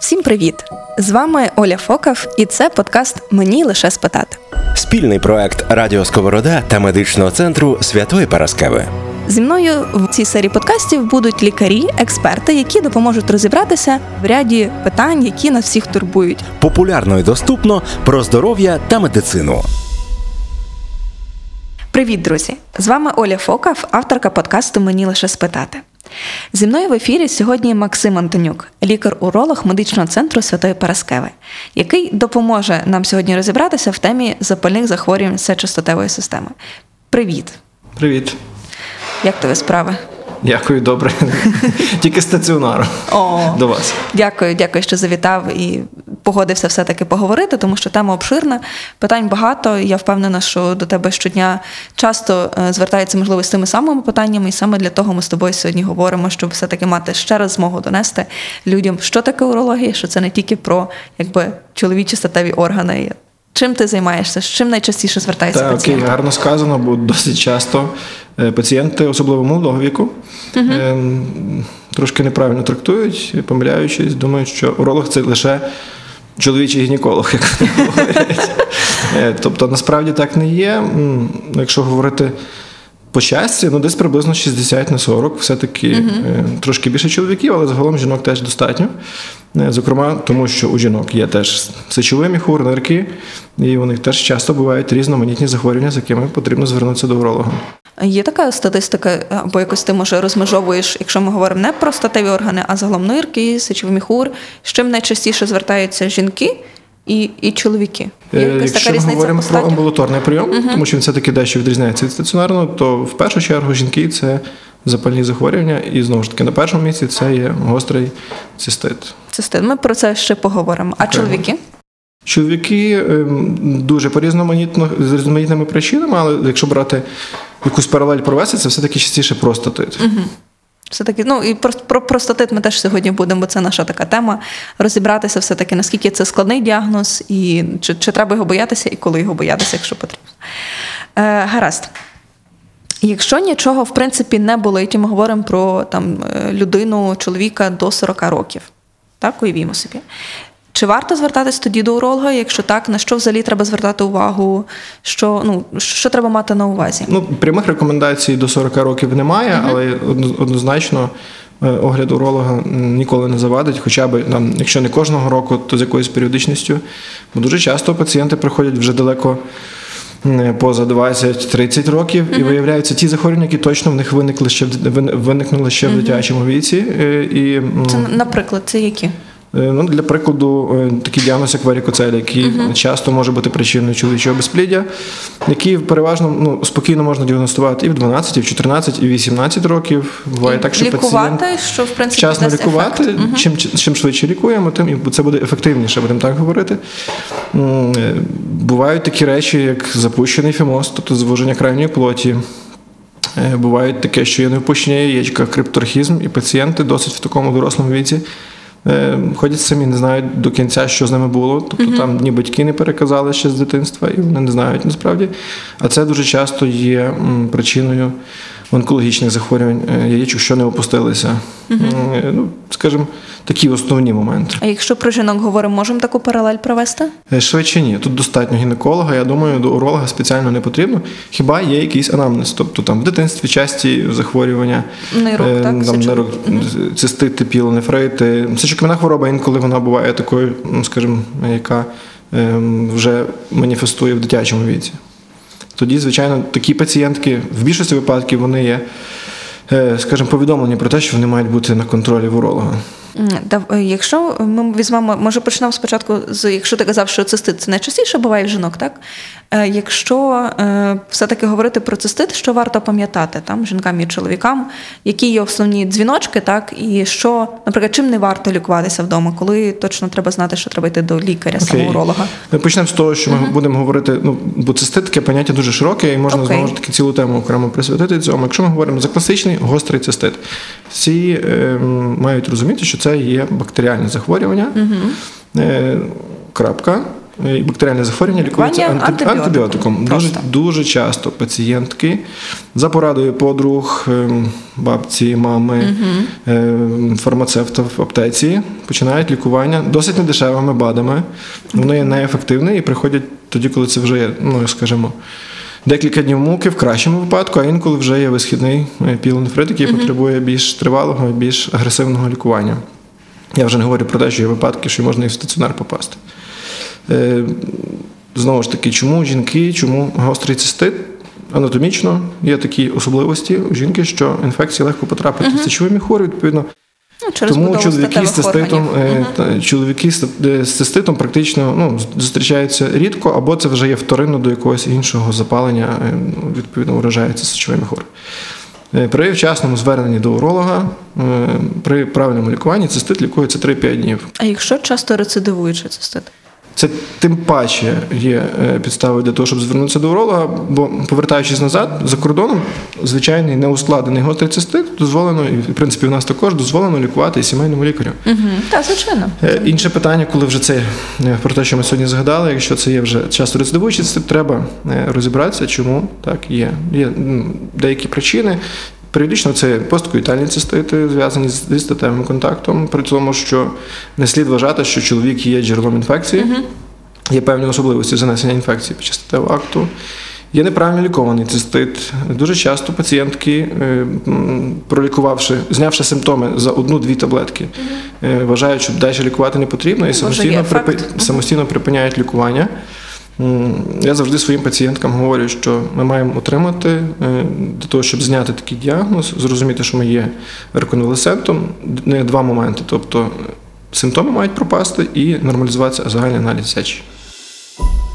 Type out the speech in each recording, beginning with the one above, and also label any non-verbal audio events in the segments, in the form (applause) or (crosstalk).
Всім привіт! З вами Оля Фокав, і це подкаст Мені лише спитати. Спільний проект Радіо Сковорода та медичного центру Святої Параскеви. Зі мною в цій серії подкастів будуть лікарі, експерти, які допоможуть розібратися в ряді питань, які нас всіх турбують. Популярно і доступно про здоров'я та медицину. Привіт, друзі! З вами Оля Фокав, авторка подкасту Мені лише спитати. Зі мною в ефірі сьогодні Максим Антонюк, лікар-уролог медичного центру Святої Параскеви, який допоможе нам сьогодні розібратися в темі запальних захворювань сечостатевої системи. Привіт! Привіт. Як тебе справи? Дякую, добре. (laughs) Тільки стаціонару О, до вас. Дякую, дякую, що завітав і погодився все-таки поговорити, тому що тема обширна, питань багато. Я впевнена, що до тебе щодня часто е, звертаються, можливо, з тими самими питаннями, і саме для того ми з тобою сьогодні говоримо, щоб все-таки мати ще раз змогу донести людям, що таке урологія, що це не тільки про якби чоловічі статеві органи. Чим ти займаєшся? З чим найчастіше звертаються Так, пацієнти? окей, гарно сказано, бо досить часто е, пацієнти, особливо молодого віку, е, трошки неправильно трактують, помиляючись, думають, що уролог це лише чоловічий гінеколог, як вони говорять. (laughs) Е, Тобто, насправді так не є. Якщо говорити по щасті, ну десь приблизно 60 на 40, все-таки е, трошки більше чоловіків, але загалом жінок теж достатньо. Е, Зокрема, тому що у жінок є теж сечовий міхур, нирки, і у них теж часто бувають різноманітні захворювання, з якими потрібно звернутися до уролога. Є така статистика, або якось ти може розмежовуєш, якщо ми говоримо не про статеві органи, а загалом нирки, сечовий міхур, з чим найчастіше звертаються жінки і, і чоловіки. Є Е, якась Якщо така ми говоримо про амбулаторний прийом, тому що він все-таки дещо відрізняється від стаціонарного, то в першу чергу жінки це запальні захворювання, і знову ж таки на першому місці це є гострий цистит. Це стиль. Ми про це ще поговоримо. А Окей. чоловіки? Чоловіки ем, дуже по різноманітно з різноманітними причинами, але якщо брати якусь паралель провести, це все-таки частіше простатит. Все таки, ну і про, про простатит ми теж сьогодні будемо, бо це наша така тема. Розібратися все таки, наскільки це складний діагноз, і чи, чи треба його боятися, і коли його боятися, якщо потрібно. Е, гаразд. Якщо нічого в принципі не болить, і ми говоримо про там е, людину, чоловіка до 40 років, так уявімо собі. Чи варто звертатись тоді до уролога? Якщо так, на що взагалі треба звертати увагу? Що ну що треба мати на увазі? Ну, прямих рекомендацій до 40 років немає, але однозначно е, огляд уролога ніколи не завадить, хоча б нам, якщо не кожного року, то з якоюсь періодичністю. Бо дуже часто пацієнти приходять вже далеко. Поза 20-30 років, і виявляються ті захворювання, які точно в них виникли ще в виникнули ще в дитячому віці. е, І Це, наприклад, це які? Е, Ну, для прикладу, е, такий діагноз, як варікоцель, який часто може бути причиною чоловічого безпліддя, який переважно ну, спокійно можна діагностувати і в 12, і в 14, і в 18 років. Буває так, що лікувати, пацієнт що в принципі вчасно лікувати. ефект. Мгм. Чим, чим швидше лікуємо, тим і це буде ефективніше, будемо так говорити. Е, Бувають такі речі, як запущений фімоз, тобто звуження крайньої плоті. Бувають таке, що є невпущення яєчка, крипторхізм, і пацієнти досить в такому дорослому віці ходять самі, не знають до кінця, що з ними було. Тобто там ні батьки не переказали ще з дитинства, і вони не знають насправді. А це дуже часто є причиною онкологічних захворювань е, яєчок, що не опустилися. Е, Ну, скажімо, такі основні моменти. А якщо про жінок говоримо, можемо таку паралель провести? Е, Швидше ні. Тут достатньо гінеколога. Я думаю, до уролога спеціально не потрібно. Хіба є якийсь анамнез? Тобто там в дитинстві часті захворювання, Нирок, е, так, там, сечові. нирок, цистити, пілонефрити. Сечокам'яна хвороба, інколи вона буває такою, ну, скажімо, яка ем, вже маніфестує в дитячому віці. Тоді, звичайно, такі пацієнтки в більшості випадків вони є, е, скажімо, повідомлені про те, що вони мають бути на контролі в уролога. Е, Якщо ми візьмемо, може почнемо спочатку з якщо ти казав, що цистит це найчастіше буває в жінок, так? Е, Якщо е, все-таки говорити про цистит, що варто пам'ятати там жінкам і чоловікам, які є основні дзвіночки, так, і що, наприклад, чим не варто лікуватися вдома, коли точно треба знати, що треба йти до лікаря, Окей. уролога. Ми почнемо з того, що ми будемо говорити. Ну, бо цистит таке поняття дуже широке, і можна Окей. знову ж таки цілу тему окремо присвятити цьому. Якщо ми говоримо за класичний гострий цистит, всі е, мають розуміти, що це є бактеріальне захворювання. Е, крапка. е, і бактеріальне захворювання лікується антибіотиком. антибіотиком. Дуже, дуже часто пацієнтки за порадою подруг, ем, бабці, мами, ем, фармацевта в аптеці починають лікування досить недешевими БАДами. Воно є неефективне і приходять тоді, коли це вже є, ну скажімо. Декілька днів муки в кращому випадку, а інколи вже є висхідний е, пілонефрит, який потребує більш тривалого, більш агресивного лікування. Я вже не говорю про те, що є випадки, що можна і в стаціонар попасти. Е, Знову ж таки, чому жінки, чому гострий цистит? Анатомічно є такі особливості у жінки, що інфекції легко потрапити в сечовий міхур, відповідно. Ну, через Тому чоловіки з циститом, органів. е, чоловіки з е, циститом практично ну, зустрічаються рідко, або це вже є вторинно до якогось іншого запалення, е, ну, відповідно, вражається сечовими. Е, При вчасному зверненні до уролога, е, при правильному лікуванні цистит лікується 3-5 днів. А якщо часто рецидивуючий цистит? Це тим паче є е, підставою для того, щоб звернутися до уролога, бо повертаючись назад, за кордоном звичайний неускладений гострий цистит дозволено, і в принципі у нас також дозволено лікувати і сімейному лікарю. Угу. Так, звичайно. Е, Інше питання, коли вже це е, про те, що ми сьогодні згадали, якщо це є вже часто рецидивуючий треба розібратися, чому так є. Є деякі причини. Періодично це посткоїтальні цистити, зв'язані з- зі статевим контактом, при тому, що не слід вважати, що чоловік є джерелом інфекції. Є певні особливості занесення інфекції під час статевого акту. Є неправильно лікований цистит. Дуже часто пацієнтки, е, пролікувавши, знявши симптоми за одну-дві таблетки, е, вважають, що далі лікувати не потрібно, і самостійно, припи- самостійно припиняють лікування. Я завжди своїм пацієнткам говорю, що ми маємо отримати е, для того, щоб зняти такий діагноз, зрозуміти, що ми є реконвалесентом, не два моменти. Тобто е, симптоми мають пропасти і нормалізуватися загальний аналіз сечі.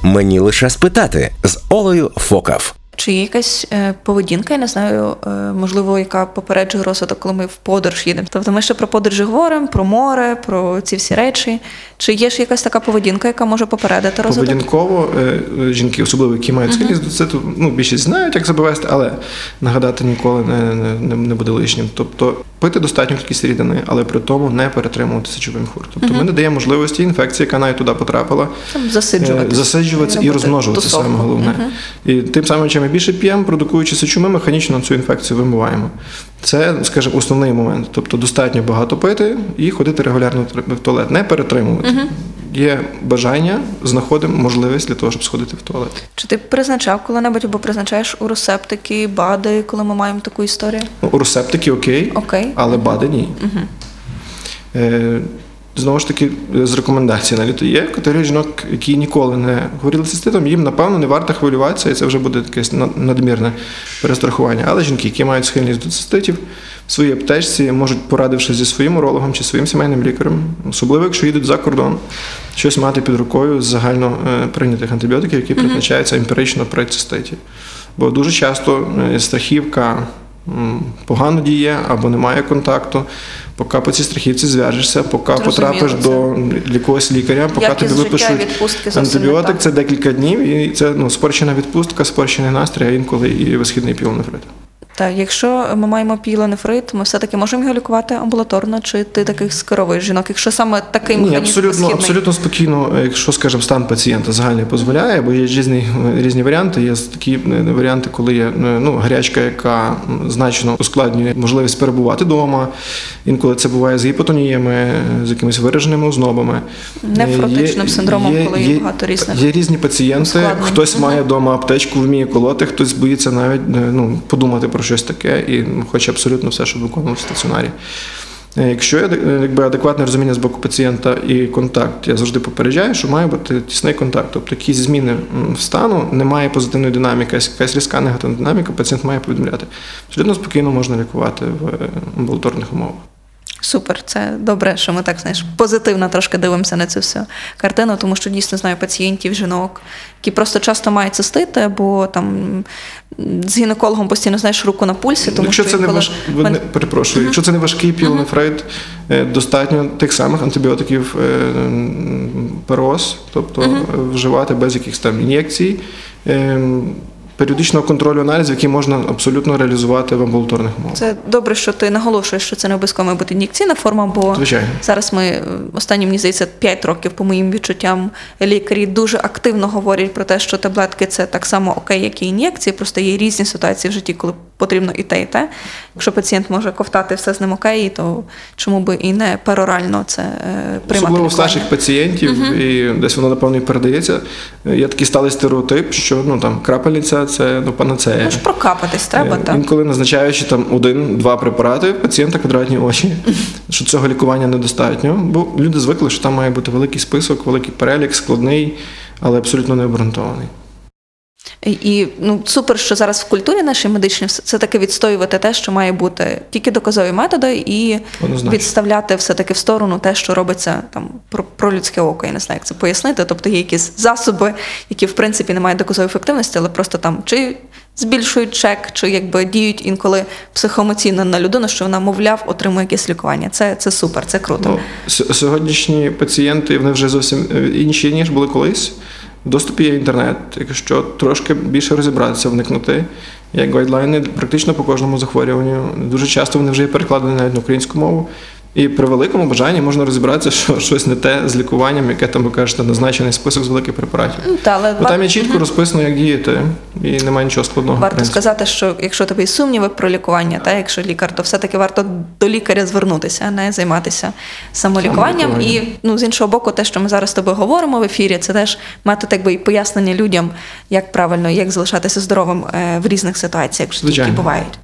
Мені лише спитати з Олею Фокав. Чи є якась е, поведінка, я не знаю, е, можливо, яка попереджує розвиток, коли ми в подорож їдемо. Тобто ми ще про подорожі говоримо, про море, про ці всі речі. Чи є ж якась така поведінка, яка може попередити розвиток? Поведінково е, жінки, особливо які мають схильність до циту, ну більшість знають, як себе вести, але нагадати ніколи не, не, не буде лишнім. Тобто пити достатню кількість рідини, але при тому не перетримувати сечовим міхур. Тобто ми не даємо можливості інфекції, яка навіть туди потрапила, засиджуватися. е, засиджуватися і Робити розмножуватися тусовку. саме головне. Угу. І тим самим, чим ми більше п'ємо, продукуючи сечу, ми механічно цю інфекцію вимиваємо. Це, скажімо, основний момент. Тобто достатньо багато пити і ходити регулярно в туалет, не перетримувати. Є бажання, знаходимо можливість для того, щоб сходити в туалет. Чи ти призначав коли-небудь або призначаєш уросептики, БАДи, коли ми маємо таку історію? Ну, уросептики окей, Окей. але БАДи ні. Е, знову ж таки, з рекомендацій навіть є категорія жінок, які ніколи не хворіли циститом, їм, напевно, не варто хвилюватися, і це вже буде якесь надмірне перестрахування. Але жінки, які мають схильність до циститів, в своїй аптечці можуть, порадившись зі своїм урологом чи своїм сімейним лікарем, особливо якщо їдуть за кордон, щось мати під рукою з загально е, прийнятих антибіотиків, які призначаються емпірично при циститі. Бо дуже часто е, страхівка погано діє або немає контакту. Поки по цій страхівці зв'яжешся, поки Зрозуміло потрапиш це. до якогось лікаря, поки Якість тобі випишуть антибіотик, це декілька днів, і це ну, спорчена відпустка, спорчений настрій, а інколи і висхідний пілонефрит. Так, якщо ми маємо пілонефрит, ми все-таки можемо його лікувати амбулаторно, чи ти таких скеровуєш жінок? Якщо саме такий Ні, абсолютно, східний? абсолютно спокійно, якщо, скажімо, стан пацієнта загальний дозволяє, бо є різні, різні варіанти. Є такі е, варіанти, коли є е, ну, гарячка, яка значно ускладнює можливість перебувати вдома. Інколи це буває з гіпотоніями, з якимись вираженими ознобами. Нефротичним Є- синдромом, коли є багато різних Є різні пацієнти. ускладнень. Хтось має вдома аптечку, вміє колоти, хтось боїться навіть е, ну, подумати про щось таке і хоче абсолютно все, щоб виконував в стаціонарі. Е, Якщо є е, якби, адекватне розуміння з боку пацієнта і контакт, я завжди попереджаю, що має бути тісний контакт. Тобто якісь зміни в стану, немає позитивної динаміки, якась різка негативна динаміка, пацієнт має повідомляти. Абсолютно спокійно можна лікувати в е, амбулаторних умовах. Супер, це добре, що ми так знаєш позитивно трошки дивимося на цю всю картину, тому що дійсно знаю пацієнтів, жінок, які просто часто мають цистити, або там з гінекологом постійно знаєш руку на пульсі, тому якщо що це не важ... мен- не перепрошую, якщо це не важкий пілонефрит, е, достатньо тих самих антибіотиків е, пероз, тобто е, вживати без якихось там ін'єкцій. Е, періодичного контролю аналізів, які можна абсолютно реалізувати в амбулаторних умовах. Це добре, що ти наголошуєш, що це не обов'язково має бути ін'єкційна форма, бо Звичайно. зараз ми е, останні, мені здається, 5 років, по моїм відчуттям, лікарі дуже активно говорять про те, що таблетки це так само окей, як і ін'єкції. Просто є різні ситуації в житті, коли потрібно і те, і те. Якщо пацієнт може ковтати все з ним окей, то чому би і не перорально це е, приймати Особливо у старших пацієнтів, і десь воно напевно і передається. Є такий сталий стереотип, що ну там крапельниця це ну панацея. Ну ж прокапатись треба, Е, так. Інколи назначаючи там один-два препарати, пацієнта квадратні очі, що цього лікування недостатньо, бо люди звикли, що там має бути великий список, великий перелік, складний, але абсолютно не обґрунтований. І, ну супер, що зараз в культурі нашій медичній все таки відстоювати те, що має бути тільки доказові методи, і Однозначно. відставляти все таки в сторону те, що робиться там про, про людське око. Я не знаю, як це пояснити. Тобто є якісь засоби, які в принципі не мають доказової ефективності, але просто там чи збільшують чек, чи якби діють інколи психоемоційно на людину, що вона, мовляв, отримує якесь лікування. Це, це супер, це круто. Ну, сьогоднішні пацієнти вони вже зовсім е, інші, ніж були колись. Доступі є інтернет. Якщо трошки більше розібратися, вникнути, є гайдлайни практично по кожному захворюванню. Дуже часто вони вже є перекладені навіть на українську мову. І при великому бажанні можна розібратися, що щось не те з лікуванням, яке там ви кажете, назначений список з великих препаратів. Ну, та, але Бо там є чітко розписано, як діяти, і немає нічого складного. Варто сказати, що якщо є сумніви про лікування, та якщо лікар, то все-таки варто до лікаря звернутися, а не займатися самолікуванням. Самолікуванням. І ну з іншого боку, те, що ми зараз з тобою говоримо в ефірі, це теж метод якби і пояснення людям, як правильно, як залишатися здоровим е, в різних ситуаціях, які бувають.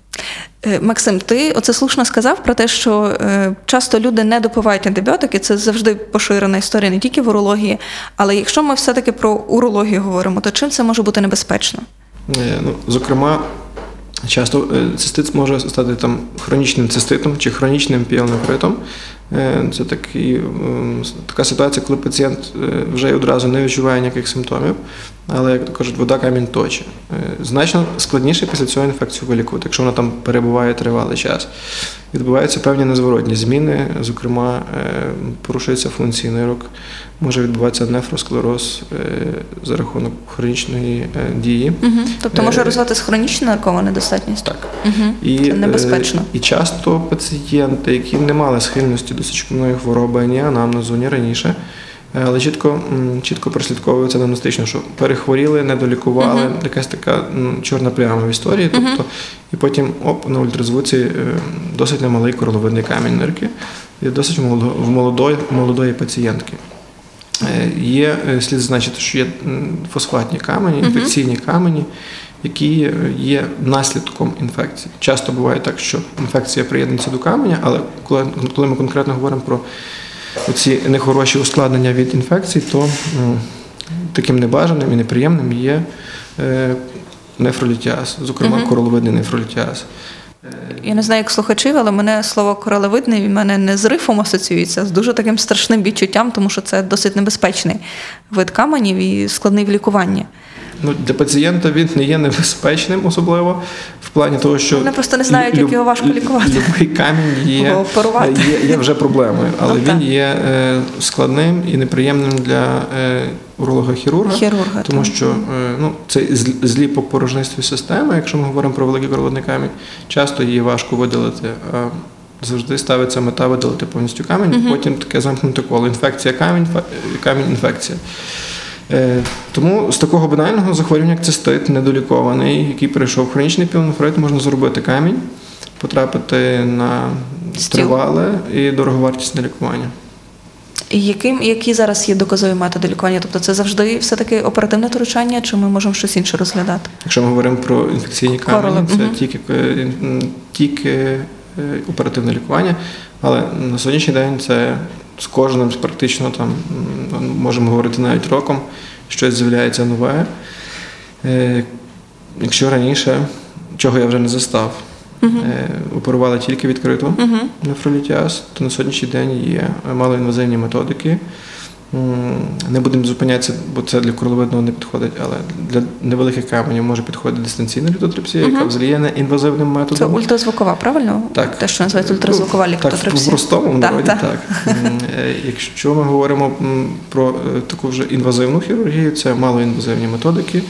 Е, Максим, ти оце слушно сказав про те, що е, часто люди не допивають антибіотики. Це завжди поширена історія не тільки в урології. Але якщо ми все-таки про урологію говоримо, то чим це може бути небезпечно? Е, Ну, зокрема, часто цистит може стати там хронічним циститом чи хронічним піелонефритом. Це такий, ем, така ситуація, коли пацієнт вже одразу не відчуває ніяких симптомів, але, як то кажуть, вода камінь точить. Е, Значно складніше після цього інфекцію вилікувати, якщо вона там перебуває тривалий час. Відбуваються певні незворотні зміни, зокрема, е, порушується функції нирок, може відбуватися нефросклероз е, за рахунок хронічної дії. Угу. Тобто може розвиватися хронічна наркова недостатність? Так. Угу. І, Це небезпечно. І часто пацієнти, які не мали схильності до сечокам'яної хвороби ні анамнезу, ні раніше, але чітко, чітко прослідковується диагностично, що перехворіли, недолікували, якась така чорна пляма в історії. Тобто, і потім оп, на ультразвуці е, досить немалий короловидний камінь нирки, і досить в молодої, молодої пацієнтки. Е, Є е, слід зазначити, що є фосфатні камені, інфекційні камені, які е, є наслідком інфекції. Часто буває так, що інфекція приєднується до каменя, але коли, коли ми конкретно говоримо про ці нехороші ускладнення від інфекцій, то таким небажаним і неприємним є е, нефролітіаз, зокрема короловидний нефролітіаз. Я не знаю, як слухачів, але мене слово королевидний в мене не з рифом асоціюється, з дуже таким страшним відчуттям, тому що це досить небезпечний вид каменів і складний в лікуванні. Ну, для пацієнта він не є небезпечним, особливо в плані того, що Вони просто не знають, як його важко лікувати. Любий камінь є, є, є вже проблемою, але Ну, він є е, складним і неприємним для е, уролога-хірурга, Хірурга, тому так. що е, ну, це зл- зліпок порожнистої системи, якщо ми говоримо про великий коровидний камінь, часто її важко видалити. Завжди ставиться мета видалити повністю камінь, потім таке замкнуте коло. Інфекція камінь, камінь, інфекція. Е, Тому з такого банального захворювання, як цистит, недолікований, який перейшов хронічний піленофрит, можна зробити камінь, потрапити на тривале і дороговартісне лікування. І яким, які зараз є доказові методи лікування? Тобто це завжди все-таки оперативне втручання, чи ми можемо щось інше розглядати? Якщо ми говоримо про інфекційні камені, це мгм. тільки, тільки е, оперативне лікування, але на сьогоднішній день це з кожним практично там можемо говорити навіть роком, щось з'являється нове. Е, Якщо раніше, чого я вже не застав, е, оперували тільки відкрито нефролітіаз, то на сьогоднішній день є малоінвазивні методики. Не будемо зупинятися, бо це для королевидного не підходить, але для невеликих каменів може підходити дистанційна літотрипсія, яка взагалі є неінвазивним Це методом. ультразвукова, правильно? Так. Те, що називається ультразвукова Ну, Так, в простому народі, так. так. Е, Якщо ми говоримо про е, таку вже інвазивну хірургію, це малоінвазивні методики.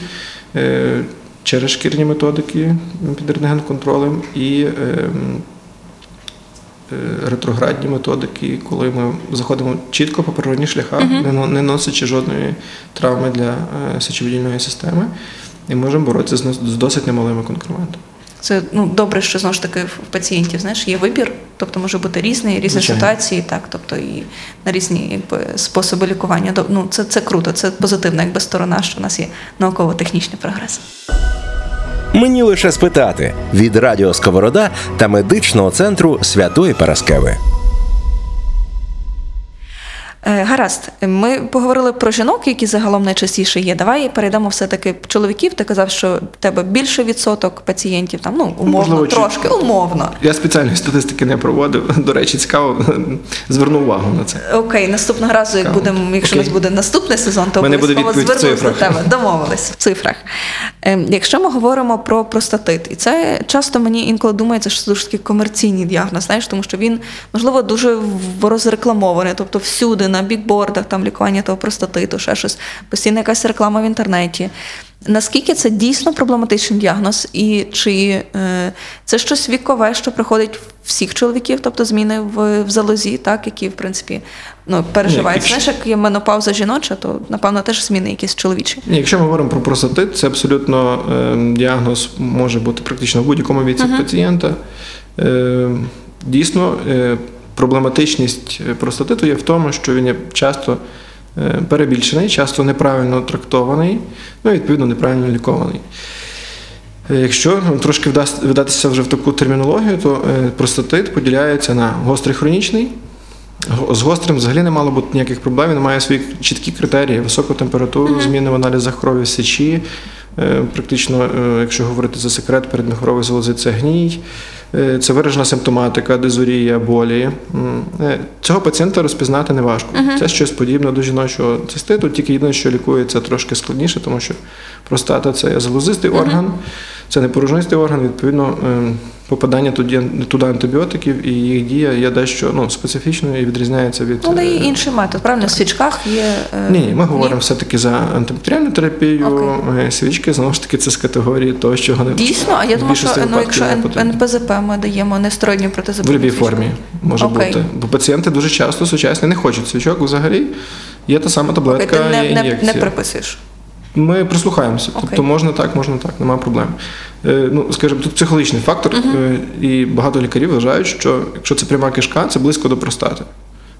Е, через шкірні методики під рентген-контролем і ем, е, ретроградні методики, коли ми заходимо чітко по природних шляхах, но- не носячи жодної травми для е, сечовидільної системи, і можемо боротися з досить немалими конкурентами. Це ну добре, що знову ж таки в пацієнтів знаєш, є вибір, тобто може бути різний, різні Звичайно. ситуації, так, тобто і на різні якби, способи лікування. Ну, це, це круто, це позитивна якби сторона, що в нас є науково-технічний прогрес. Мені лише спитати від Радіо Сковорода та медичного центру Святої Параскеви. Е, Гаразд, ми поговорили про жінок, які загалом найчастіше є. Давай перейдемо все-таки чоловіків. Ти казав, що в тебе більше відсоток пацієнтів, там ну умовно, можливо, чи- трошки умовно. Я спеціальної статистики не проводив. До речі, цікаво, зверну увагу на це. Окей, наступного разу, як будемо, якщо у нас буде наступний сезон, то буде обов'язково відповідь до тебе. Домовились в цифрах. Ем, Якщо ми говоримо про простатит, і це часто мені інколи думається, що це дуже такий комерційний діагноз, знаєш, тому що він можливо дуже розрекламований, тобто всюди на бікбордах, там лікування того простатиту, ще щось, постійна якась реклама в інтернеті. Наскільки це дійсно проблематичний діагноз, і чи е, це щось вікове, що приходить всіх чоловіків, тобто зміни в, в залозі, так, які в принципі ну, переживають. Ні, якщо- Знаєш, як є менопауза жіноча, то напевно теж зміни якісь чоловічі. Ні, Якщо ми говоримо про простатит, це абсолютно е, діагноз може бути практично в будь-якому віці пацієнта. Е, дійсно, е, проблематичність простатиту є в тому, що він є часто е, перебільшений, часто неправильно трактований, ну і відповідно неправильно лікований. Е, Якщо трошки вдатися вже в таку термінологію, то е, простатит поділяється на гострий хронічний. З гострим взагалі не мало бути ніяких проблем. Він має свої чіткі критерії: високу температуру, зміни в аналізах крові сечі. Е, Практично, е, якщо говорити за секрет, передміхорової залози це гній, Е, це виражена симптоматика, дизурія, болі. Е, Цього пацієнта розпізнати не важко. Це щось подібне до жіночого циститу, тільки єдине, що лікується трошки складніше, тому що простата це залозистий орган, це не порожнистий орган, відповідно, е, попадання туди, туди антибіотиків і їх дія є дещо ну, специфічною і відрізняється від. Але е, і інший метод, правильно? В свічках є. е, ні, ні, ми говоримо все-таки за антибактеріальну терапію. Е, Свічки знову ж таки це з категорії того, що вони Дійсно, а я думаю, що ну, якщо не. НПЗП ми даємо нестероїдні В протизапальні будь-якій формі може Окей. бути. Бо пацієнти дуже часто сучасні не хочуть свічок взагалі. Є та сама Окей, таблетка, ти не, не, не приписуєш. Ми прислухаємося. Окей. Тобто можна так, можна так, немає проблем. Е, ну, скажімо, тут психологічний фактор, е, і багато лікарів вважають, що якщо це пряма кишка, це близько до простати.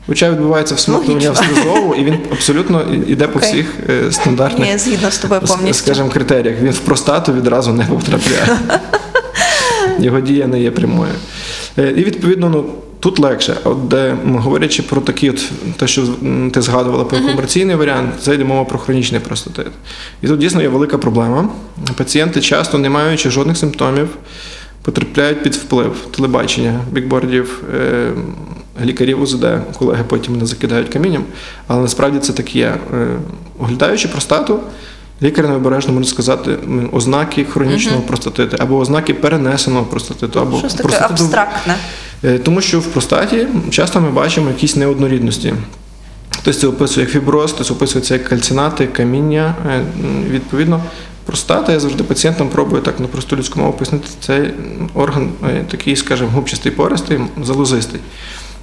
Хоча відбувається всмоктування в слизову, і він абсолютно іде по всіх е, стандартних Ні, згідно з тобою повністю. скажімо, критеріях. Він в простату відразу не потрапляє. (laughs) Його дія не є прямою. Е, І відповідно, ну тут легше. От де говорячи про такі, от те, що ти згадувала про комерційний варіант, це йде мова про хронічний простатит. І тут дійсно є велика проблема. Пацієнти часто, не маючи жодних симптомів, потрапляють під вплив телебачення, бікбордів, е, лікарів УЗД, колеги потім не закидають камінням. Але насправді це так є. Е, Оглядаючи простату, лікар необережно може сказати ознаки хронічного простатиту або ознаки перенесеного простатиту, або Щось таке простатиту абстрактне. Е, Тому що в простаті часто ми бачимо якісь неоднорідності. Хтось це описує як фіброз, хтось описує це як кальцинати, каміння. Е, Відповідно, простата, я завжди пацієнтам пробую так на просту людську мову пояснити, це орган е, такий, скажімо, губчастий пористий, залозистий.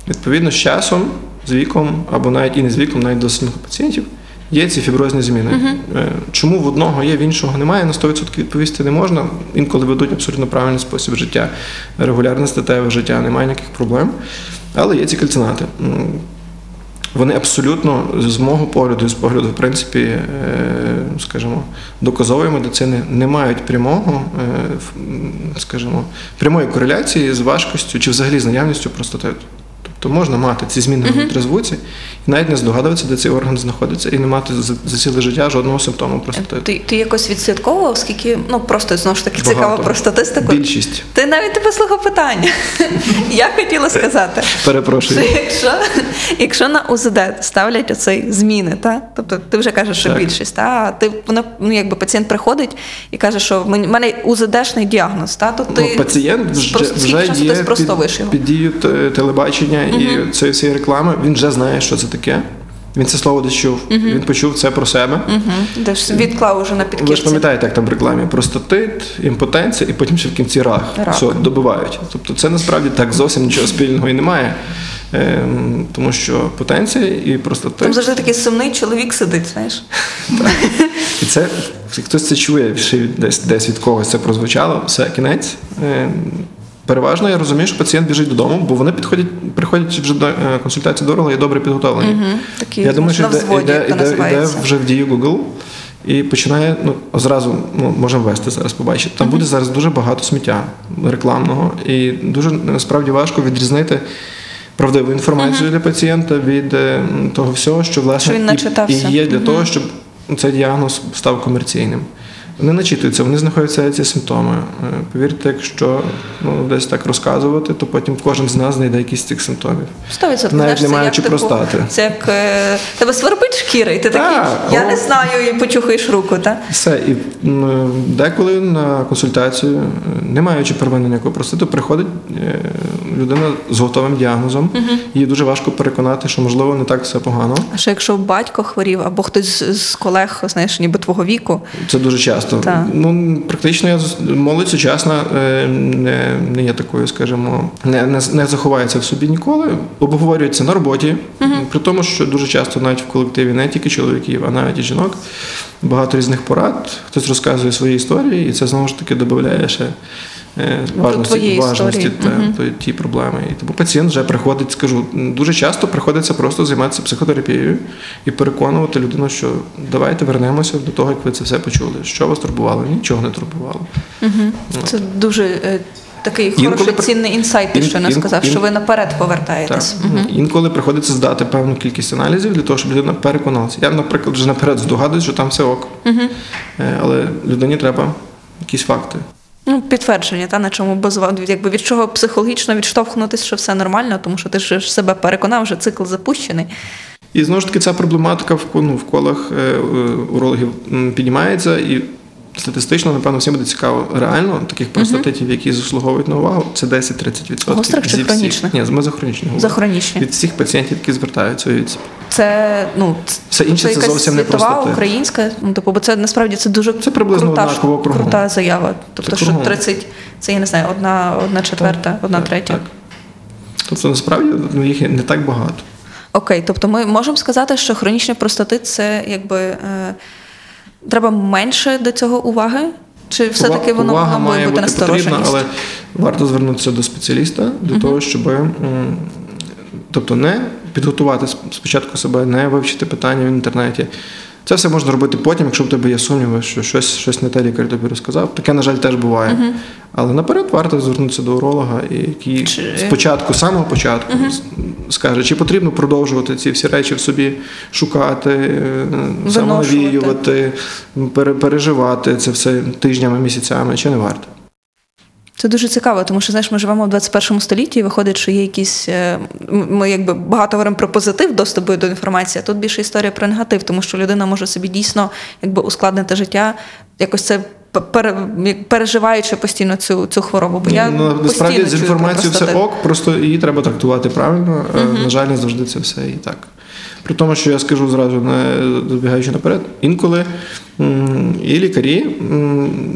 Відповідно, з часом, з віком, або навіть і не з віком, навіть до самих пацієнтів, є ці фіброзні зміни. Е, Чому в одного є, в іншого немає, на 100% відповісти не можна. Інколи ведуть абсолютно правильний спосіб життя, регулярне статеве життя, немає ніяких проблем. Але є ці кальцинати. Вони абсолютно з мого погляду, і з погляду, в принципі, е, скажімо, доказової медицини не мають прямого, е, скажімо, прямої кореляції з важкістю чи взагалі з наявністю простатиту. Тобто можна мати ці зміни в ультразвуці і навіть не здогадуватися, де цей орган знаходиться, і не мати за, за ціле життя жодного симптому простатиту. Ти, ти якось відслідковував, скільки, ну просто знову ж таки цікаво Багато. про статистику. Більшість. Ти навіть не послухав питання. (laughs) Я хотіла сказати, Перепрошую. що якщо, якщо на УЗД ставлять оцей зміни, та? тобто ти вже кажеш, що Так. більшість, та? а ти вона, ну, якби пацієнт приходить і каже, що в мене- УЗДшний діагноз, та? то ти ну, пацієнт вже, вже є ти спростовуєш під, його. під дією телебачення і цієї всієї реклами. Він вже знає, що це таке. Він це слово десь чув. Він почув це про себе. Угу. Де ж відклав уже на Ви ж пам'ятаєте, як там в рекламі простатит, імпотенція, і потім ще в кінці рак. Рак. Все, добивають. Тобто це насправді так зовсім нічого спільного і немає. Ем, тому що потенція і простатит. Там завжди такий сумний чоловік сидить, знаєш. І це хтось це чує, ще десь десь від когось це прозвучало, все кінець. Е, Переважно я розумію, що пацієнт біжить додому, бо вони підходять, приходять вже до е, консультації дорого і добре підготовлені. Угу. Такі Я думаю, що йде, взводі, йде, йде, йде вже в дію Google і починає ну, зразу ну, можемо ввести зараз, побачити. Там буде зараз дуже багато сміття рекламного, і дуже насправді важко відрізнити. Правдиву інформацію для пацієнта від е, того всього, що власне Що він і, і є для того, щоб цей діагноз став комерційним. Вони начитуються, вони знаходяться ці симптоми. Е, Повірте, якщо ну, десь так розказувати, то потім кожен з нас знайде якісь з цих симптомів. Сто відсотків. Навіть не маючи типу, простати. Це як е, тебе свербить шкіра, і ти такий, я о. не знаю, і почухаєш руку, так? Все, і м, деколи на консультацію, е, не маючи первинного ніякого простату, приходить людина з готовим діагнозом. Їй дуже важко переконати, що можливо не так все погано. А що якщо батько хворів, або хтось з колег, знаєш, ніби твого віку, Це дуже часто. Так. Ну практично я молодь сучасна е, не, не є такою, скажімо, не, не, не заховається в собі ніколи. Обговорюється на роботі, при тому, що дуже часто навіть в колективі не тільки чоловіків, а навіть і жінок. Багато різних порад. Хтось розказує свої історії, і це знову ж таки додає ще. Е, Важності, важності та, то- ті проблеми. І тому пацієнт вже приходить, скажу, дуже часто приходиться просто займатися психотерапією і переконувати людину, що давайте вернемося до того, як ви це все почули. Що вас турбувало? Нічого не турбувало. це дуже е, такий Інколи хороший при- цінний інсайт, ти ін- ще не сказав, ін- що ви наперед Так. повертаєтесь. Інколи приходиться здати певну кількість аналізів для того, щоб людина переконалася. Я, наприклад, вже наперед здогадуюсь, що там все ок. Е, Але людині треба якісь факти. Ну, підтвердження, та на чому базувати, якби від чого психологічно відштовхнутися, що все нормально, тому що ти ж себе переконав, вже цикл запущений. І знову ж таки, ця проблематика в, ну, в колах е, е, урологів піднімається, і статистично, напевно, всім буде цікаво. Реально таких простатитів, які заслуговують на увагу, це 10-30%. Гострих чи хронічних? Ні, ми за хронічні. За хронічні. Від всіх пацієнтів, які звертаються від Це ну Все інше це якась зовсім не простати. українська. Ну типу, бо це насправді це дуже Це приблизно крута, крута заява. Тобто, Це що кругом. 30, це я не знаю, одна, одна четверта, одна Так, третя. Так. Тобто, насправді ну, їх не так багато. Окей, тобто ми можемо сказати, що хронічний простатит це якби е, треба менше до цього уваги? Чи все-таки воно, Увага воно має бути потрібна, але варто звернутися до спеціаліста для того, щоб тобто не підготувати спочатку себе, не вивчити питання в інтернеті. Це все можна робити потім, якщо в тебе є сумніви, що щось, щось не те лікар тобі розказав. Таке, на жаль, теж буває. Але наперед варто звернутися до уролога, який Чи- спочатку, самого початку, с- скаже, чи потрібно продовжувати ці всі речі в собі шукати, самовіювати, самонавіювати, переживати це все тижнями, місяцями, чи не варто. Це дуже цікаво, тому що знаєш, ми живемо в 21 столітті, і виходить, що є якісь. е, Ми якби багато говоримо про позитив доступу до інформації, а тут більше історія про негатив, тому що людина може собі дійсно якби ускладнити життя, якось це переживаючи постійно цю, цю хворобу. Бо я ну, насправді з інформацією все ок, просто її треба трактувати правильно. Е, На жаль, не завжди це все і так. При тому, що я скажу зразу, не забігаючи наперед, інколи і лікарі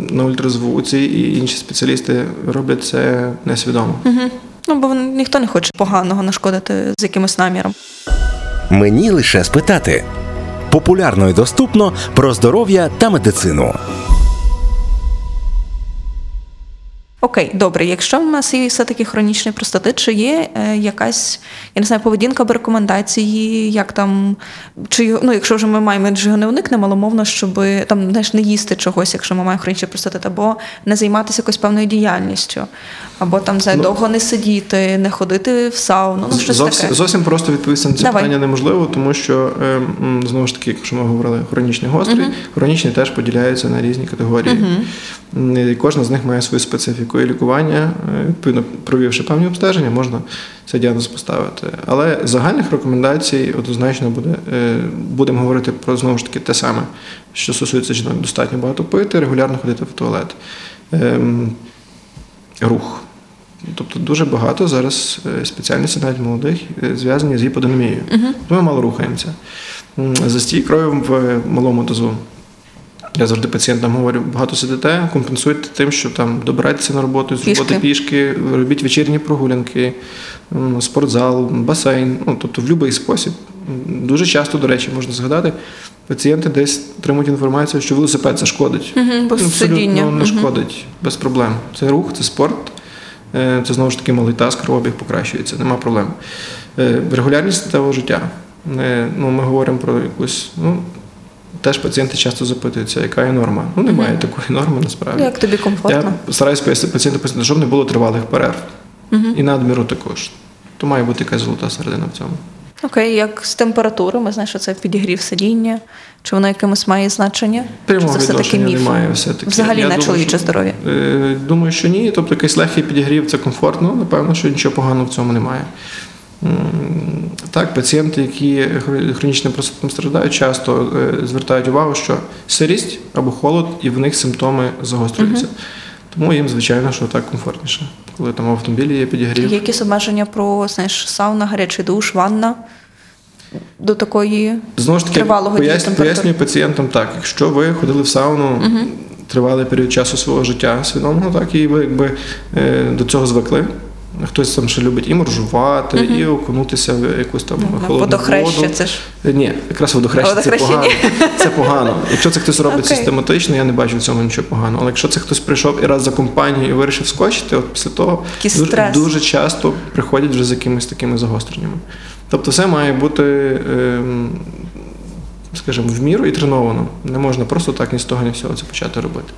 на ультразвуці, і інші спеціалісти роблять це несвідомо. Мгм. Ну, бо ніхто не хоче поганого нашкодити з якимось наміром. Мені лише спитати. Популярно і доступно про здоров'я та медицину. Окей, добре. Якщо в нас є все-таки хронічний простатит, чи є е, якась, я не знаю, поведінка або рекомендації, як там, чи ну, якщо вже ми маємо він його не уникнемо, але мовно, щоб там знаєш, не їсти чогось, якщо ми маємо хронічний простатит, або не займатися якоюсь певною діяльністю, або там знає, довго не сидіти, не ходити в сауну, ну щось Зовсім, таке. зовсім просто відповісти на це Давай. питання неможливо, тому що е, знову ж таки, якщо ми говорили хронічний гострий, хронічні теж поділяються на різні категорії. І кожна з них має свою специфіку і лікування. Е, Відповідно, провівши певні обстеження, можна цей діагноз поставити. Але загальних рекомендацій однозначно буде. е, Будемо говорити про знову ж таки те саме, що стосується жінок, достатньо багато пити, регулярно ходити в туалет. Ем, Рух. Тобто дуже багато зараз е, спеціальностей навіть молодих зв'язані з гіподинамією. Ми мало рухаємося. Застій крові в малому дозу. Я завжди пацієнтам говорю, багато сидите, компенсуйте тим, що там добирайтеся на роботу, з роботи Пішки. робіть вечірні прогулянки, спортзал, басейн, ну тобто в будь-який спосіб. Дуже часто, до речі, можна згадати, пацієнти десь отримують інформацію, що велосипед це шкодить. Бо Ну, сидіння. Абсолютно не шкодить, без проблем. Це рух, це спорт. Е, Це знову ж таки малий таз, кровообіг покращується, нема проблем. Е, Регулярність статевого життя. Е, Ну, ми говоримо про якусь. Ну, теж пацієнти часто запитуються, яка є норма. Ну, немає такої норми насправді. Як тобі комфортно? Я стараюсь пояснити пацієнту пояснити, щоб не було тривалих перерв. І надміру також. То має бути якась золота середина в цьому. Окей, як з температурою, ми знаємо, що це підігрів сидіння, чи воно якимось має значення? Прямого чи це все-таки міф? немає все-таки. Взагалі Я думаю, чоловіче здоров'я. Е, Думаю, що ні. Тобто якийсь легкий підігрів це комфортно. Напевно, що нічого поганого в цьому немає. Так, пацієнти, які хронічним простатом страждають, часто е, звертають увагу, що сирість або холод, і в них симптоми загострюються. Тому їм, звичайно, що так комфортніше. Коли там в автомобілі є підігрів. Є якісь обмеження про знаєш, сауна, гарячий душ, ванна до такої Знову ж таки, тривалого поясню, температури? пояснюю пацієнтам так, якщо ви ходили в сауну тривалий період часу свого життя свідомого, так і ви якби е, до цього звикли. Хтось там ще любить і моржувати, і окунутися в якусь там Ну, холодну водохреще, воду. це ж Ні, якраз водохреще це погано. (laughs) Це погано. Якщо це хтось робить Окей. систематично, я не бачу в цьому нічого поганого. Але якщо це хтось прийшов і раз за компанію і вирішив скочити, от після того дуже, дуже часто приходять вже з якимись такими загостреннями. Тобто все має бути, ем, скажімо, в міру і треновано. Не можна просто так ні з того, ні з цього це почати робити.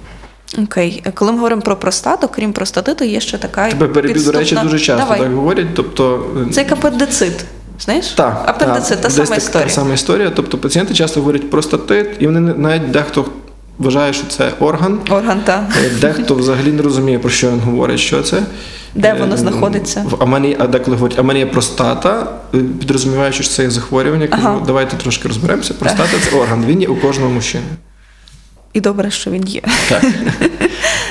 Окей. Коли ми говоримо про простату, крім простатиту, є ще така Тебе перебів, до речі, дуже часто Давай. так говорять. Тобто, е, Це як апендицит. Знаєш? Так, апендицит, та десь сама історія. Та сама історія. Тобто пацієнти часто говорять простатит, і вони навіть дехто вважає, що це орган. Орган, та. Е, Дехто взагалі не розуміє, про що він говорить, що це. Де воно Е, знаходиться? В- А, а деколи говорять, а в є простата, підрозуміваючи, що це є захворювання, кажу, Ага. давайте трошки розберемося. Простата це орган, він є у кожного мужчини. І добре, що він є. Так. (laughs)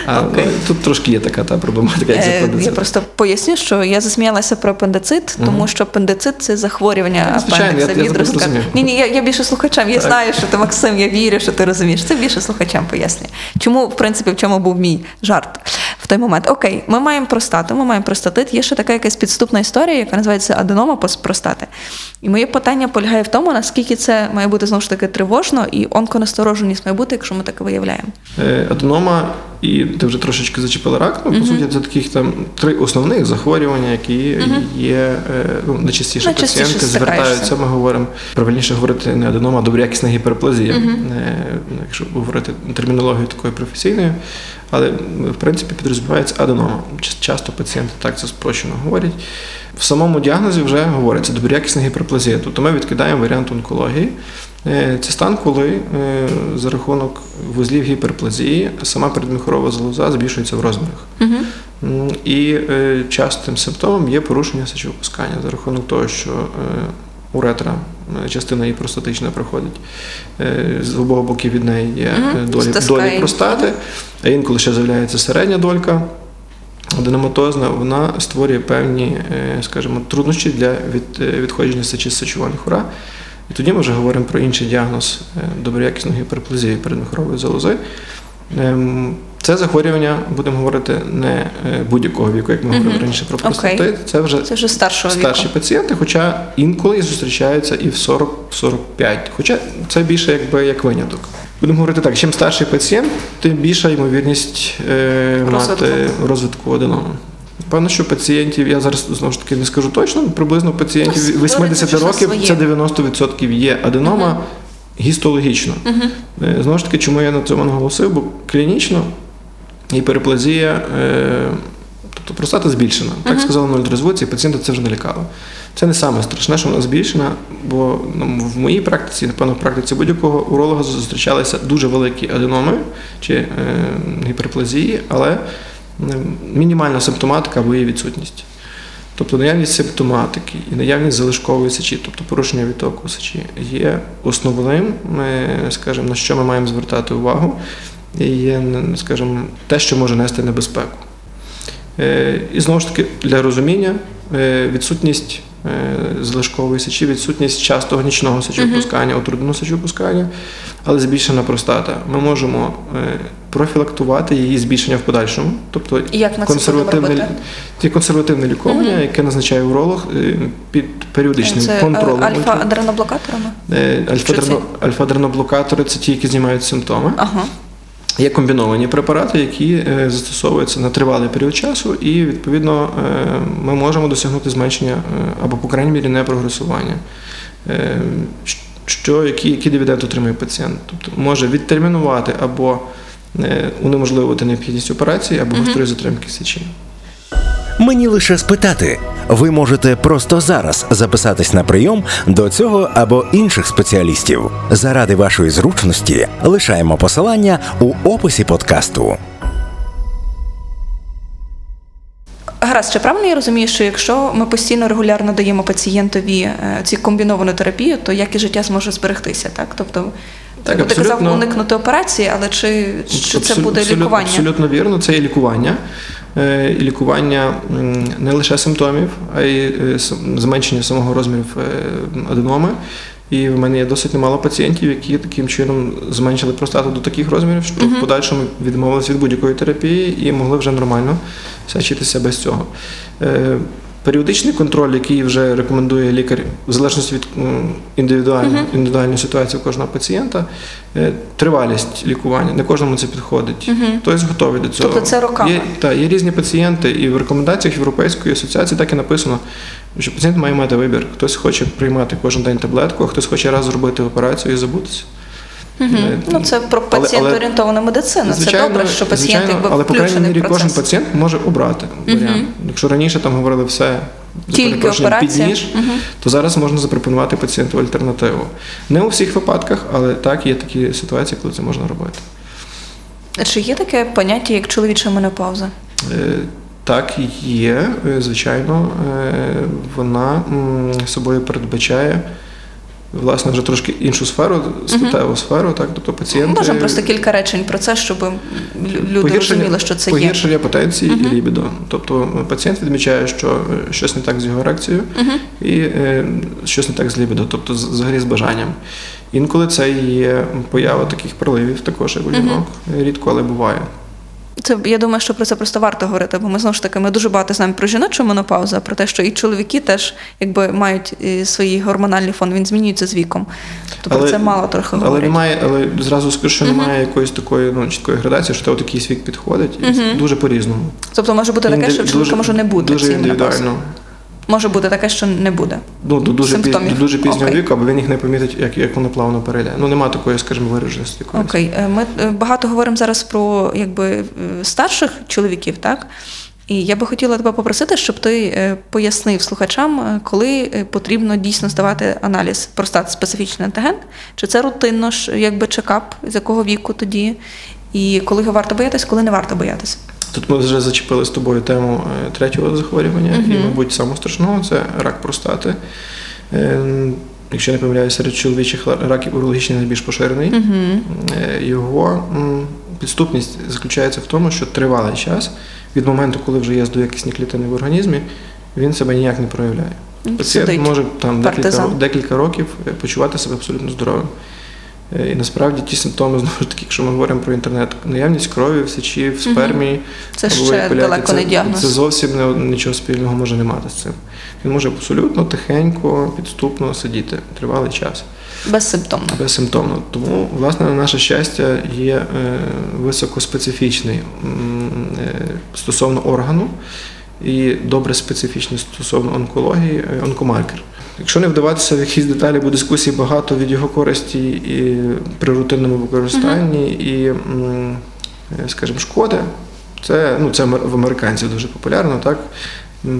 А, okay. ну, Тут трошки є така та проблематика, як Е, заходиться. Я просто поясню, що я засміялася про апендицит, тому що апендицит це захворювання Ну, апендикса, відростка. Ні, ні, я, я більше слухачам. Я знаю, що ти Максим, я вірю, що ти розумієш. Це більше слухачам пояснює. Чому, в принципі, в чому був мій жарт в той момент? Окей, ми маємо простату, ми маємо простатит. Є ще така якась підступна історія, яка називається аденома простати. І моє питання полягає в тому, наскільки це має бути знову ж таки тривожно, і онконастороженість має бути, якщо ми таке виявляємо. Е, Аденома, і ти вже трошечки зачепила рак. Ну, по суті, це таких там три основних захворювання, які є е, ну, найчастіше Найчастіше пацієнти звертаються. Ми говоримо правильніше говорити не аденома, а доброякісна гіперплазія, Е, якщо говорити термінологією такою професійною. Але в принципі підрозумівається аденома. Часто пацієнти так це спрощено говорять. В самому діагнозі вже говориться доброякісна гіперплазія. Тобто ми відкидаємо варіант онкології. Е, Це стан, коли е, за рахунок вузлів гіперплазії сама передміхорова залоза збільшується в розмірах. М, І е, частим симптомом є порушення сечовипускання за рахунок того, що уретра, частина її простатична проходить е, з обох боків від неї є е, долі, долі простати, а інколи ще з'являється середня долька. Аденоматозна, вона створює певні, е, скажімо, труднощі для від, е, відходження сечі з сечової хора. І тоді ми вже говоримо про інший діагноз е, доброякісної гіперплазії передміхорової залози. Це захворювання, будемо говорити, не е, будь-якого віку, як ми говорили раніше про простатит. Це вже Це вже старшого старші віку. пацієнти, хоча інколи зустрічаються і в 40-45. Хоча це більше якби як виняток. Будемо говорити так: чим старший пацієнт, тим більша ймовірність е, Розвитку. мати розвитку аденоми. Певно, що пацієнтів, я зараз знову ж таки не скажу точно, приблизно пацієнтів говориться, 80 років це 90% є аденома гістологічно. Е, Знову ж таки, чому я на цьому наголосив, бо клінічно гіперплазія, е, тобто простата збільшена. Так сказали на ультразвуці, і пацієнта це вже не лякало. Це не саме страшне, що вона збільшена, бо ну, в моїй практиці, напевно, в практиці будь-якого уролога зустрічалися дуже великі аденоми чи е, гіперплазії, але мінімальна симптоматика або її відсутність. Тобто наявність симптоматики і наявність залишкової сечі, тобто порушення відтоку сечі, є основним, е, скажімо, на що ми маємо звертати увагу, і є, скажімо, те, що може нести небезпеку. Е, І знову ж таки, для розуміння, е, відсутність е, залишкової сечі, відсутність частого нічного сечовипускання, утрудненого сечовипускання, але збільшена простата. Ми можемо профілактувати її збільшення в подальшому. Тобто як консервативне, ті консервативне лікування, яке назначає уролог під періодичним Це контролем. альфа-адреноблокаторами? Альфа-адрено- Альфа-адреноблокатори це ті, які знімають симптоми. Ага. Є комбіновані препарати, які е, застосовуються на тривалий період часу, і відповідно е, ми можемо досягнути зменшення е, або, по крайній мірі, не прогресування. Е, Що, які, які дивіденди отримує пацієнт? Тобто може відтермінувати або унеможливити необхідність операції, або гострої затримки сечі. Мені лише спитати. Ви можете просто зараз записатись на прийом до цього або інших спеціалістів. Заради вашої зручності лишаємо посилання у описі подкасту. Гаразд, чи правильно я розумію, що якщо ми постійно регулярно даємо пацієнтові е, ці комбіновану терапію, то як і життя зможе зберегтися, так? Тобто, Так, ти казав уникнути операції, але чи, чи це буде абсолютно- лікування? Абсолютно вірно, це є лікування. Е, І лікування не лише симптомів, а й е, зменшення самого розмірів е, аденоми. І в мене є досить немало пацієнтів, які таким чином зменшили простату до таких розмірів, що в подальшому відмовилися від будь-якої терапії і могли вже нормально сечитися без цього. Періодичний контроль, який вже рекомендує лікар, в залежності від індивідуальної, індивідуальної ситуації кожного пацієнта, е, тривалість лікування. Не кожному це підходить. Хтось готовий до цього. Тобто це роками? Є, та, є різні пацієнти, і в рекомендаціях Європейської асоціації так і написано, що пацієнт має мати вибір. Хтось хоче приймати кожен день таблетку, а хтось хоче раз зробити операцію і забутися. Е, Ну, це про пацієнт-орієнтована медицина. це добре, що пацієнт звичайно, якби але по крайній мірі кожен пацієнт може обрати варіант. Якщо раніше там говорили все Тільки операція. ніж, то зараз можна запропонувати пацієнту альтернативу. Не у всіх випадках, але так є такі ситуації, коли це можна робити. Чи є таке поняття, як чоловіча менопауза? Е, Так, є, е, звичайно, е, вона м, собою передбачає власне вже трошки іншу сферу, статеву сферу, так, тобто пацієнти. Можемо просто кілька речень про це, щоб лю- люди розуміли, що це є. погіршення потенції і лібідо. Тобто е, пацієнт відмічає, що е, щось не так з його ерекцією і е, щось не так з лібідо, тобто взагалі з бажанням. Інколи це є поява таких проливів, також як у жінок. Рідко, але буває. Це я думаю, що про це просто варто говорити, бо ми знову ж таки ми дуже багато знаємо про жіночу менопаузу, а про те, що і чоловіки теж якби мають е, свій гормональний фон, він змінюється з віком. Тобто про це мало трохи але немає, але зразу скажу, що немає якоїсь такої ну, чіткої градації, що от такий вік підходить, і це дуже по-різному. Тобто може бути таке, що чоловіка може не бути Дуже індивідуально. Може бути таке, що не буде. Ну, до дуже, піз, до дуже пізнього Окей. віку, або він їх не помітить, як, як воно плавно перейде. Ну, нема такої, скажімо, вираженості. Окей, Е, ми е, багато говоримо зараз про якби е, старших чоловіків, так? І я би хотіла тебе попросити, щоб ти пояснив слухачам, коли потрібно дійсно здавати аналіз простат специфічний антиген, чи це рутинно якби чекап, з якого віку тоді, і коли його варто боятися, коли не варто боятися. Тут ми вже зачепили з тобою тему е, третього захворювання, і, мабуть, самого страшного це рак простати. Е, Якщо не помиляюся, серед чоловічих раків урологічний найбільш поширений. Е, Його підступність заключається в тому, що тривалий час від моменту, коли вже є злоякісні клітини в організмі, він себе ніяк не проявляє. Пацієнт може там декілька, декілька років почувати себе абсолютно здоровим. Е, І насправді ті симптоми, (laughs) знову ж таки, якщо ми говоримо про інтернет, наявність крові в сечі, в спермі, Це ще епіляті, далеко це, не діагноз. Це зовсім не, нічого спільного може не мати з цим. Він може абсолютно тихенько, підступно сидіти тривалий час, Безсимптомно. безсимптомно. Тому, власне, на наше щастя, є е, високоспецифічний е, стосовно органу і добре специфічний стосовно онкології, е, онкомаркер. Якщо не вдаватися в якісь деталі, бо дискусій багато від його користі і при рутинному використанні, і, скажімо, шкоди. Це, ну, це в американців дуже популярно, так?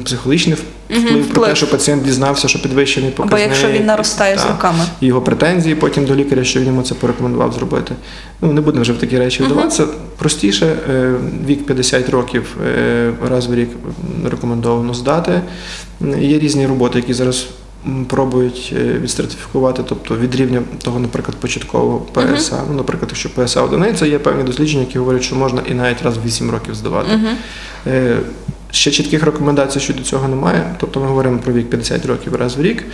Психологічний вплив Мгм, про те, що пацієнт дізнався, що підвищений Або показник. якщо він наростає з Так. роками. І його претензії потім до лікаря, що він йому це порекомендував зробити. Ну, не будемо вже в такі речі вдаватися. Простіше, е, вік 50 років е, раз в рік рекомендовано здати. Є різні роботи, які зараз пробують е, відстратифікувати, тобто від рівня того, наприклад, початкового ПСА. Ну, наприклад, якщо ПСА одиниця, є певні дослідження, які говорять, що можна і навіть раз в 8 років здавати. Ще чітких рекомендацій щодо цього немає. Тобто ми говоримо про вік 50 років раз в рік.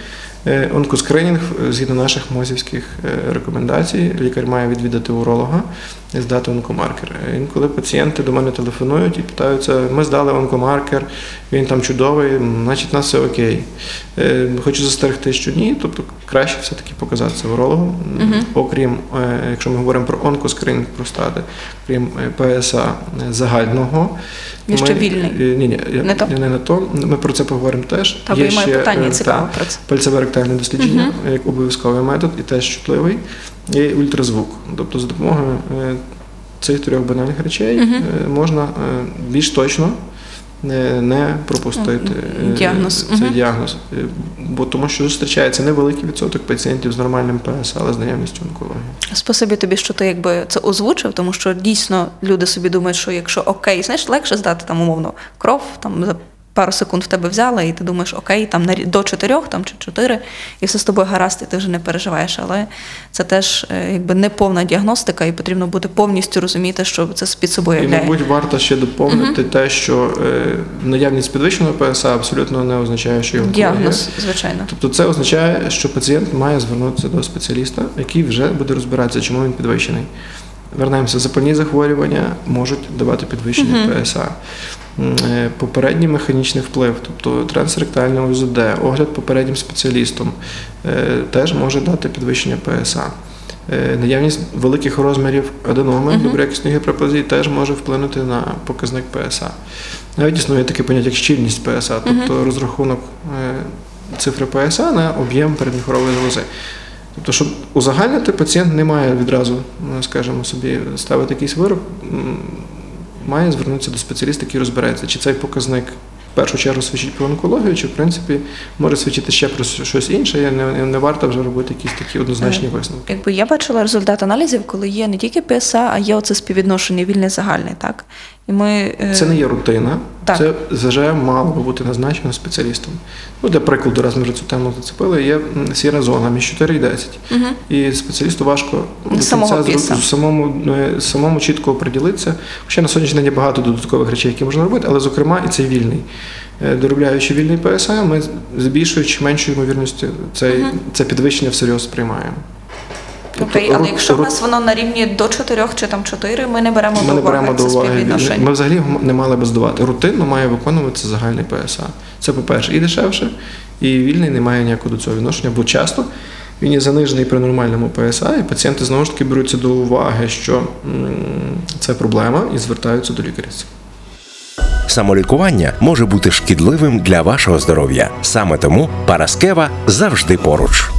Е, Онкоскринінг, е, згідно наших мозівських е, рекомендацій, лікар має відвідати уролога і здати онкомаркер. Інколи пацієнти до мене телефонують і питаються: ми здали онкомаркер, він там чудовий, значить, нас все окей. Хочу застерегти, що ні, тобто краще все-таки показатися урологу. М, Окрім, якщо ми говоримо про онкоскринінг простати, крім ПСА загального. Ще ми- вільний. е, Ні, Не то? не на то. Ми про це поговоримо теж. Та, Є ще питання е, цікаве про це. Пальцеве ректальне дослідження як обов'язковий метод і теж чутливий, і ультразвук. Тобто за допомогою е, цих трьох банальних речей угу. можна більш точно не, не пропустити е, Діагноз. цей угу. діагноз. Е, Бо тому що зустрічається невеликий відсоток пацієнтів з нормальним ПС, але з наявністю онкології. Спасибі тобі, що ти якби це озвучив, тому що дійсно люди собі думають, що якщо окей, знаєш, легше здати там умовно кров, там за пару секунд в тебе взяли, і ти думаєш, окей, там до чотирьох там чи чотири, і все з тобою гаразд, і ти вже не переживаєш. Але це теж е, якби не повна діагностика, і потрібно буде повністю розуміти, що це під собою І, являє. мабуть, варто ще доповнити те, що е, наявність підвищеного ПСА абсолютно не означає, що онкологія. Діагноз, звичайно. Тобто це означає, що пацієнт має звернутися до спеціаліста, який вже буде розбиратися, чому він підвищений. Вернемося, запальні захворювання можуть давати підвищення ПСА. Е, Попередній механічний вплив, тобто трансректальне ОЗД, огляд попереднім спеціалістом е, теж може дати підвищення ПСА. Е, Наявність великих розмірів аденоми, доброякісної гіперплазії теж може вплинути на показник ПСА. Навіть існує таке поняття як щільність ПСА, тобто розрахунок е, цифри ПСА на об'єм передміхорової залози. Тобто, щоб узагальнити, пацієнт не має відразу, скажімо собі, ставити якийсь вирок, має звернутися до спеціаліста, який розбирається, чи цей показник в першу чергу свідчить про онкологію, чи в принципі може свідчити ще про щось інше, і не, не варто вже робити якісь такі однозначні висновки. Якби я бачила результат аналізів, коли є не тільки ПСА, а є оце співвідношення вільне-загальний, так? І ми, е, Це не є рутина, Так. це вже мало би бути назначено спеціалістом. Ну, для прикладу, раз ми вже цю тему зацепили, є сіра зона між 4 і 10. І спеціалісту важко до самого кінця самому, е, самому чітко оприділитися. Хоча на сьогоднішній день є багато додаткових речей, які можна робити, але, зокрема, і цей вільний. Е, Доробляючи вільний ПСА, ми з більшою чи меншою ймовірністю цей, це підвищення всерйоз сприймаємо. Окей, Тобто але якщо в нас воно на рівні до 4 чи там 4, ми не беремо Ми до не уваги беремо це до уваги. співвідношення. Ми взагалі не мали би здавати. Рутинно має виконуватися загальний ПСА. Це, по-перше, і дешевше, і вільний не має ніякого до цього відношення, бо часто він є занижений при нормальному ПСА, і пацієнти знову ж таки беруться до уваги, що це проблема, і звертаються до лікаря. Самолікування може бути шкідливим для вашого здоров'я. Саме тому Параскева завжди поруч.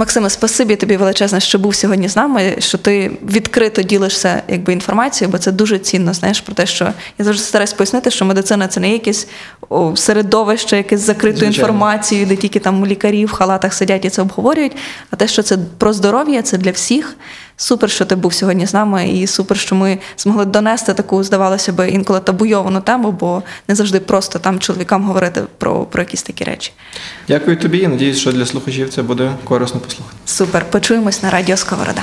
Максиме, спасибі тобі величезне, що був сьогодні з нами, що ти відкрито ділишся якби інформацією, бо це дуже цінно. Знаєш про те, що я завжди стараюсь пояснити, що медицина це не якесь о, середовище, якесь закритою Звичайно. інформацією, де тільки там лікарі в халатах сидять і це обговорюють. А те, що це про здоров'я, це для всіх. Супер, що ти був сьогодні з нами, і супер, що ми змогли донести таку, здавалося би, інколи табуйовану тему, бо не завжди просто там чоловікам говорити про, про якісь такі речі. Дякую тобі і надіюсь, що для слухачів це буде корисно послухати. Супер, почуємось на радіо Сковорода.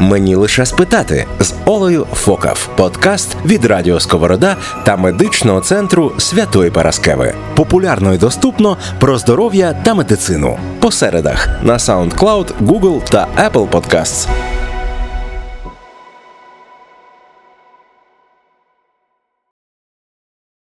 Мені лише спитати з Олею Фокав. Подкаст від Радіо Сковорода та медичного центру Святої Параскеви. Популярно і доступно про здоров'я та медицину. По середах на SoundCloud, Google та Apple Podcasts.